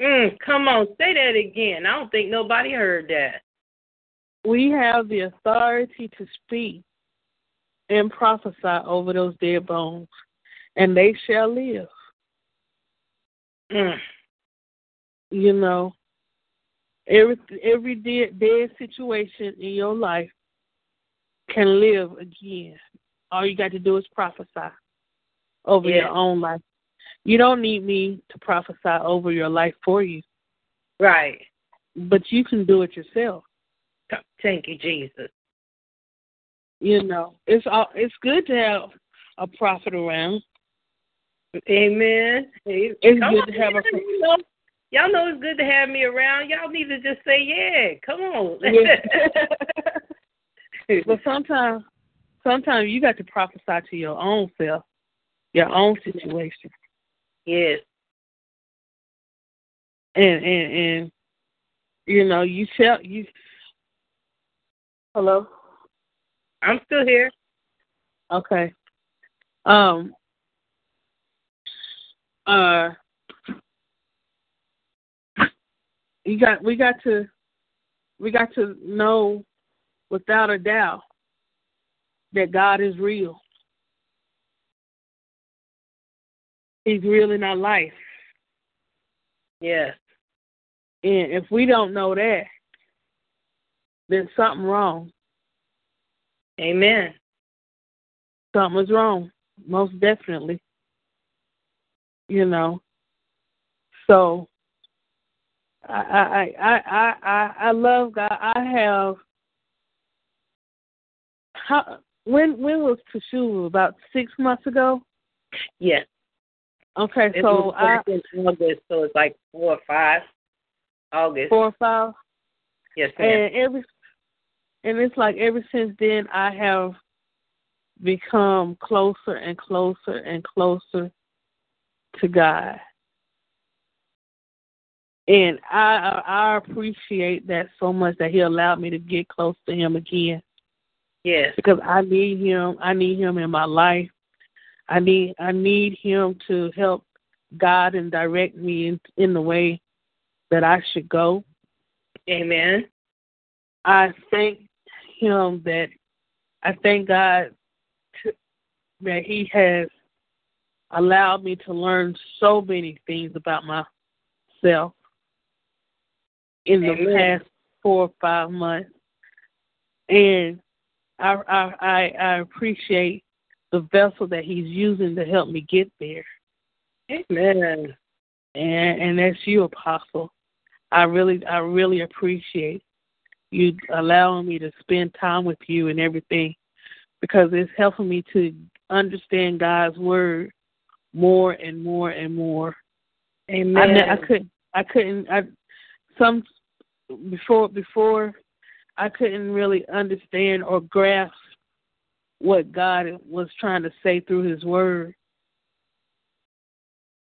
Speaker 4: Mm, come on, say that again. I don't think nobody heard that.
Speaker 5: We have the authority to speak and prophesy over those dead bones, and they shall live.
Speaker 4: Mm.
Speaker 5: You know, every every dead, dead situation in your life can live again. all you got to do is prophesy over
Speaker 4: Yeah.
Speaker 5: your own life. You don't need me to prophesy over your life for you,
Speaker 4: Right.
Speaker 5: but you can do it yourself.
Speaker 4: Thank you, Jesus.
Speaker 5: You know, it's all, it's good to have a prophet around.
Speaker 4: Amen.
Speaker 5: It's
Speaker 4: Come
Speaker 5: good
Speaker 4: on,
Speaker 5: to have a
Speaker 4: man. Y'all know it's good to have me around. Y'all need to just say yeah. Come on.
Speaker 5: Yeah. but sometimes, sometimes you got to prophesy to your own self, your own situation,
Speaker 4: yes.
Speaker 5: and and and you know you tell you. Hello.
Speaker 4: I'm still here.
Speaker 5: Okay. Um. Uh. You got. We got to. We got to know, without a doubt, that God is real. He's real in our life,
Speaker 4: Yes.
Speaker 5: and if we don't know that, then something wrong.
Speaker 4: Amen.
Speaker 5: Something is wrong, most definitely. You know. So I I I I I, I love God. I have how when when was Teshuva? About six months ago?
Speaker 4: Yes.
Speaker 5: Okay,
Speaker 4: It
Speaker 5: so
Speaker 4: was
Speaker 5: I
Speaker 4: in August, so it's like four or five. August.
Speaker 5: four or five
Speaker 4: Yes, ma'am.
Speaker 5: and every and it's like ever since then I have become closer and closer and closer to God. And I I appreciate that so much that He allowed me to get close to Him again
Speaker 4: yes.
Speaker 5: because I need Him. I need Him in my life. I need I need Him to help guide and direct me in in the way that I should go.
Speaker 4: Amen.
Speaker 5: I thank Him that I thank God to, that He has allowed me to learn so many things about myself in the
Speaker 4: Amen.
Speaker 5: past four or five months, and I I I, I appreciate the vessel that He's using to help me get there,
Speaker 4: Amen.
Speaker 5: and and that's you, Apostle. I really I really appreciate you allowing me to spend time with you and everything because it's helping me to understand God's word more and more and more.
Speaker 4: Amen.
Speaker 5: I, I couldn't I couldn't I some before before I couldn't really understand or grasp what God was trying to say through his word.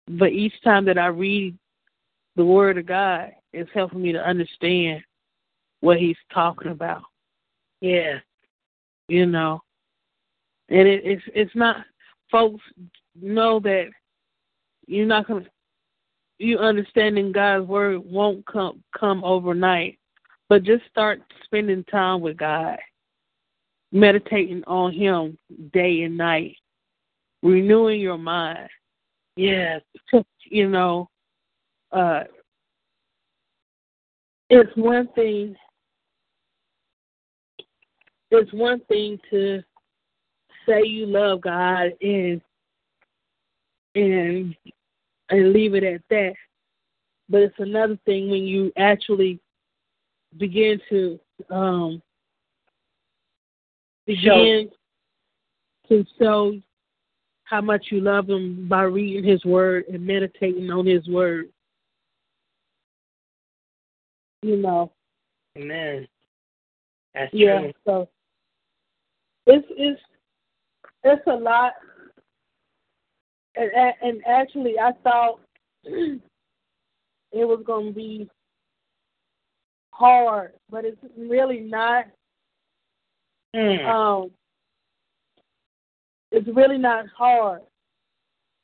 Speaker 5: But each time that I read the word of God, it's helping me to understand what he's talking about,
Speaker 4: Yes.
Speaker 5: you know. And it, it's it's not folks know that you're not gonna you understanding God's word won't come come overnight. But just start spending time with God, meditating on him day and night, renewing your mind.
Speaker 4: Yes.
Speaker 5: You know, uh it's one thing it's one thing to say you love God and and and leave it at that. But it's another thing when you actually begin to um begin to show how much you love him by reading his word and meditating on his word. You know.
Speaker 4: Amen. That's
Speaker 5: Yeah.
Speaker 4: true.
Speaker 5: So it's it's it's a lot, and and actually I thought it was going to be hard, but it's really not.
Speaker 4: Mm.
Speaker 5: Um, it's really not hard.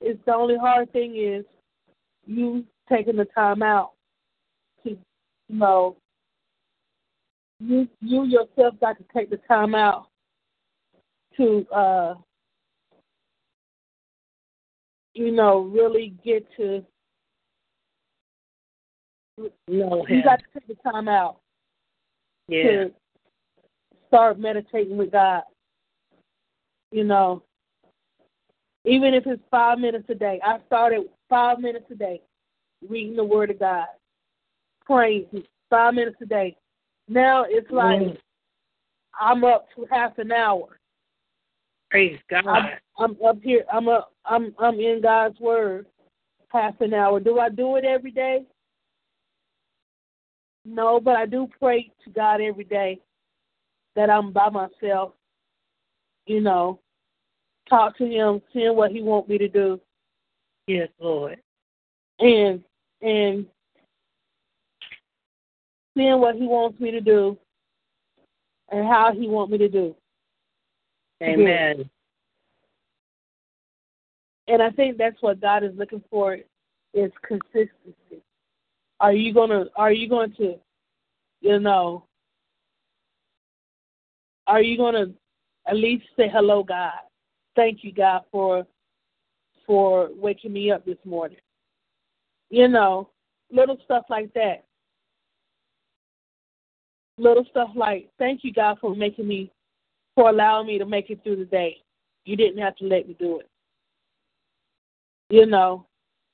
Speaker 5: It's the only hard thing is you taking the time out to, you know, you you yourself got to take the time out to, uh, you know, really get to.
Speaker 4: no,
Speaker 5: You got to take the time out
Speaker 4: yeah.
Speaker 5: to start meditating with God. You know, even if it's five minutes a day, I started five minutes a day reading the Word of God, praying five minutes a day. Now it's like mm. I'm up to half an hour.
Speaker 4: Praise God.
Speaker 5: I'm, I'm up here. I'm up. I'm I'm in God's Word half an hour. Do I do it every day? No, but I do pray to God every day that I'm by myself. You know, talk to Him, seeing what He wants me to do.
Speaker 4: Yes, Lord.
Speaker 5: And and seeing what He wants me to do and how He wants me to do.
Speaker 4: Amen.
Speaker 5: And I think that's what God is looking for is consistency. Are you gonna are you going to you know are you gonna at least say hello God? Thank you God for for waking me up this morning. You know, little stuff like that. Little stuff like thank you God for making me for allowing me to make it through the day. You didn't have to let me do it. You know,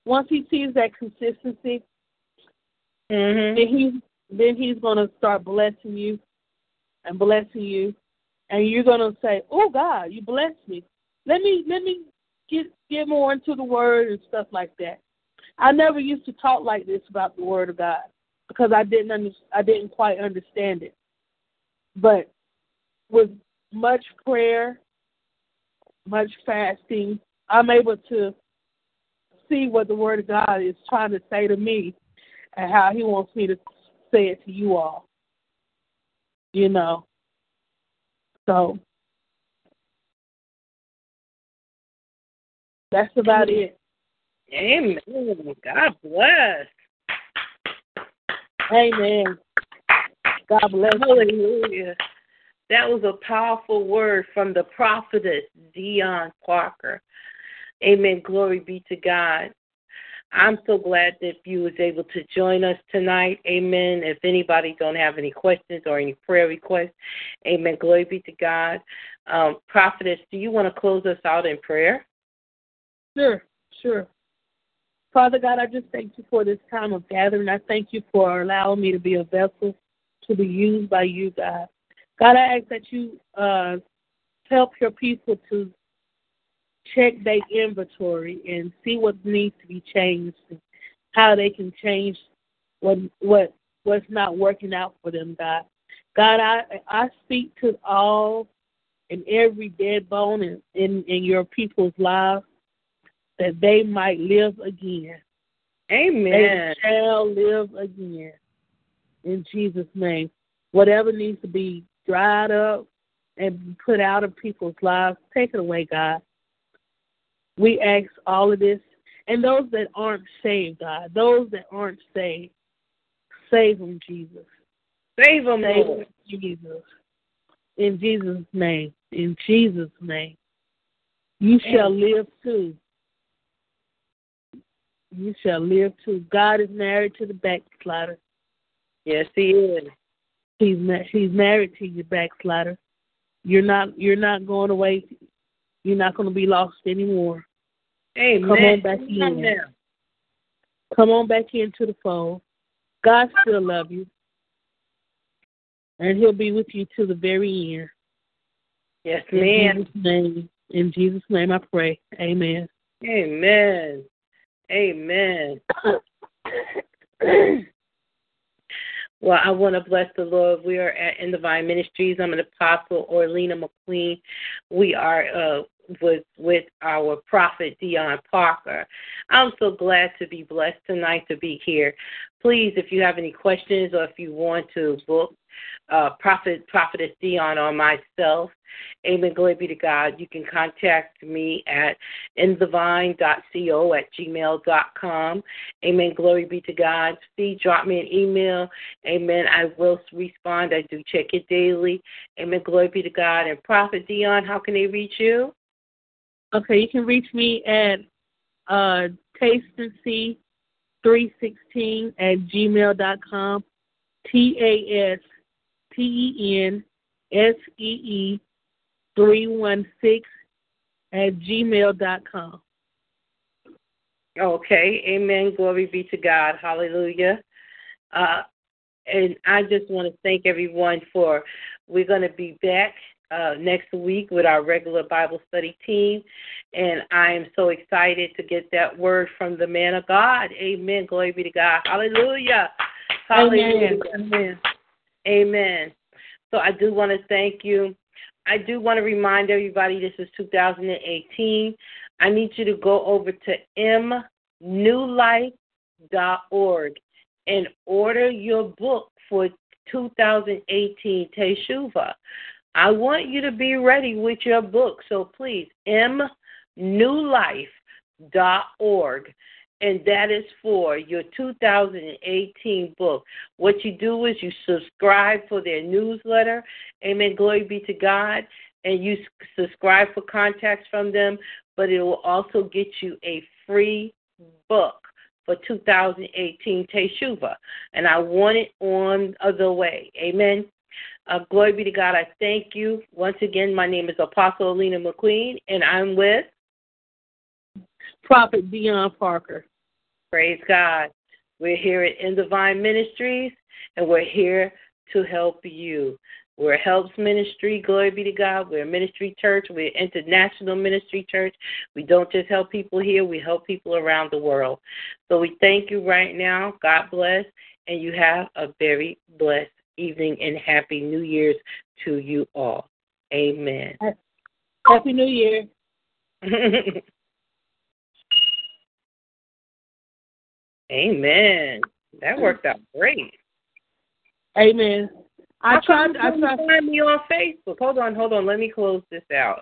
Speaker 5: once he sees that consistency,
Speaker 4: mm-hmm.
Speaker 5: then he then he's gonna start blessing you and blessing you, and you're gonna say, "Oh God, you blessed me. Let me let me get get more into the Word and stuff like that." I never used to talk like this about the Word of God because I didn't under, I didn't quite understand it, but with much prayer, much fasting, I'm able to see what the Word of God is trying to say to me and how He wants me to say it to you all. You know. So that's about it.
Speaker 4: Amen. God bless.
Speaker 5: Amen. God bless.
Speaker 4: Hallelujah. That was a powerful word from the prophetess Dion Parker. Amen. Glory be to God. I'm so glad that you was able to join us tonight. Amen. If anybody don't have any questions or any prayer requests, Amen. Glory be to God. Um, Prophetess, do you want to close us out in prayer?
Speaker 5: Sure, sure. Father God, I just thank you for this time of gathering. I thank you for allowing me to be a vessel to be used by you, God. God, I ask that you uh, help your people to check their inventory and see what needs to be changed, and how they can change what what what's not working out for them, God. God, I I speak to all and every dead bone in, in, in your people's lives that they might live again.
Speaker 4: Amen.
Speaker 5: They shall live again. In Jesus' name. Whatever needs to be dried up and put out of people's lives. Take it away, God. We ask all of this. And those that aren't saved, God, those that aren't saved, save them, Jesus.
Speaker 4: Save them,
Speaker 5: save
Speaker 4: Lord.
Speaker 5: Them, Jesus. In Jesus' name. In Jesus' name. You shall live too. You shall live too. God is married to the backslider.
Speaker 4: Yes, he is.
Speaker 5: He's ma- he's married to you, backslider. You're not you're not going away. You're not going to be lost anymore.
Speaker 4: Amen.
Speaker 5: Come on back in. Come on back into the fold. God still love you, and He'll be with you to the very end.
Speaker 4: Yes,
Speaker 5: ma'am. In Jesus' name, in Jesus' name, I pray. Amen.
Speaker 4: Amen. Amen. Well, I want to bless the Lord. We are at In the Vine Ministries. I'm an apostle, Orlena McQueen. We are uh, with with our prophet Dion Parker. I'm so glad to be blessed tonight to be here. Please, if you have any questions or if you want to book uh, Prophet Prophetess Dion or myself, Amen. Glory be to God. You can contact me at inthevine.co at gmail.com. Amen. Glory be to God. See, drop me an email. Amen. I will respond. I do check it daily. Amen. Glory be to God. And Prophet Dion, how can they reach you?
Speaker 5: Okay, you can reach me at uh, taste and see 316 at gmail.com. T A S T E N S E E 316 at gmail.com.
Speaker 4: Okay, amen. Glory be to God. Hallelujah. Uh, and I just want to thank everyone for. We're going to be back uh, next week with our regular Bible study team, and I am so excited to get that word from the man of God. Amen. Glory be to God. Hallelujah. Hallelujah.
Speaker 5: Amen.
Speaker 4: Amen. Amen. So I do want to thank you. I do want to remind everybody this is 2018. I need you to go over to mnewlife.org and order your book for 2018 Teshuvah. I want you to be ready with your book. So please, mnewlife.org. And that is for your 2018 book. What you do is you subscribe for their newsletter. Amen. Glory be to God. And you subscribe for contacts from them, but it will also get you a free book for 2018 Teshuvah. And I want it on the way. Amen. Uh, glory be to God. I thank you. Once again, my name is Apostle Alina McQueen, and I'm with
Speaker 5: Prophet Dion Parker.
Speaker 4: Praise God. We're here at In the Vine Ministries, and we're here to help you. We're a helps ministry. Glory be to God. We're a ministry church. We're an international ministry church. We don't just help people here, we help people around the world. So we thank you right now. God bless. And you have a very blessed evening and happy New Year's to you all. Amen.
Speaker 5: Happy New Year.
Speaker 4: Amen. That worked out great.
Speaker 5: Amen. I
Speaker 4: How
Speaker 5: tried. I tried.
Speaker 4: find me on Facebook. Hold on, hold on. Let me close this out.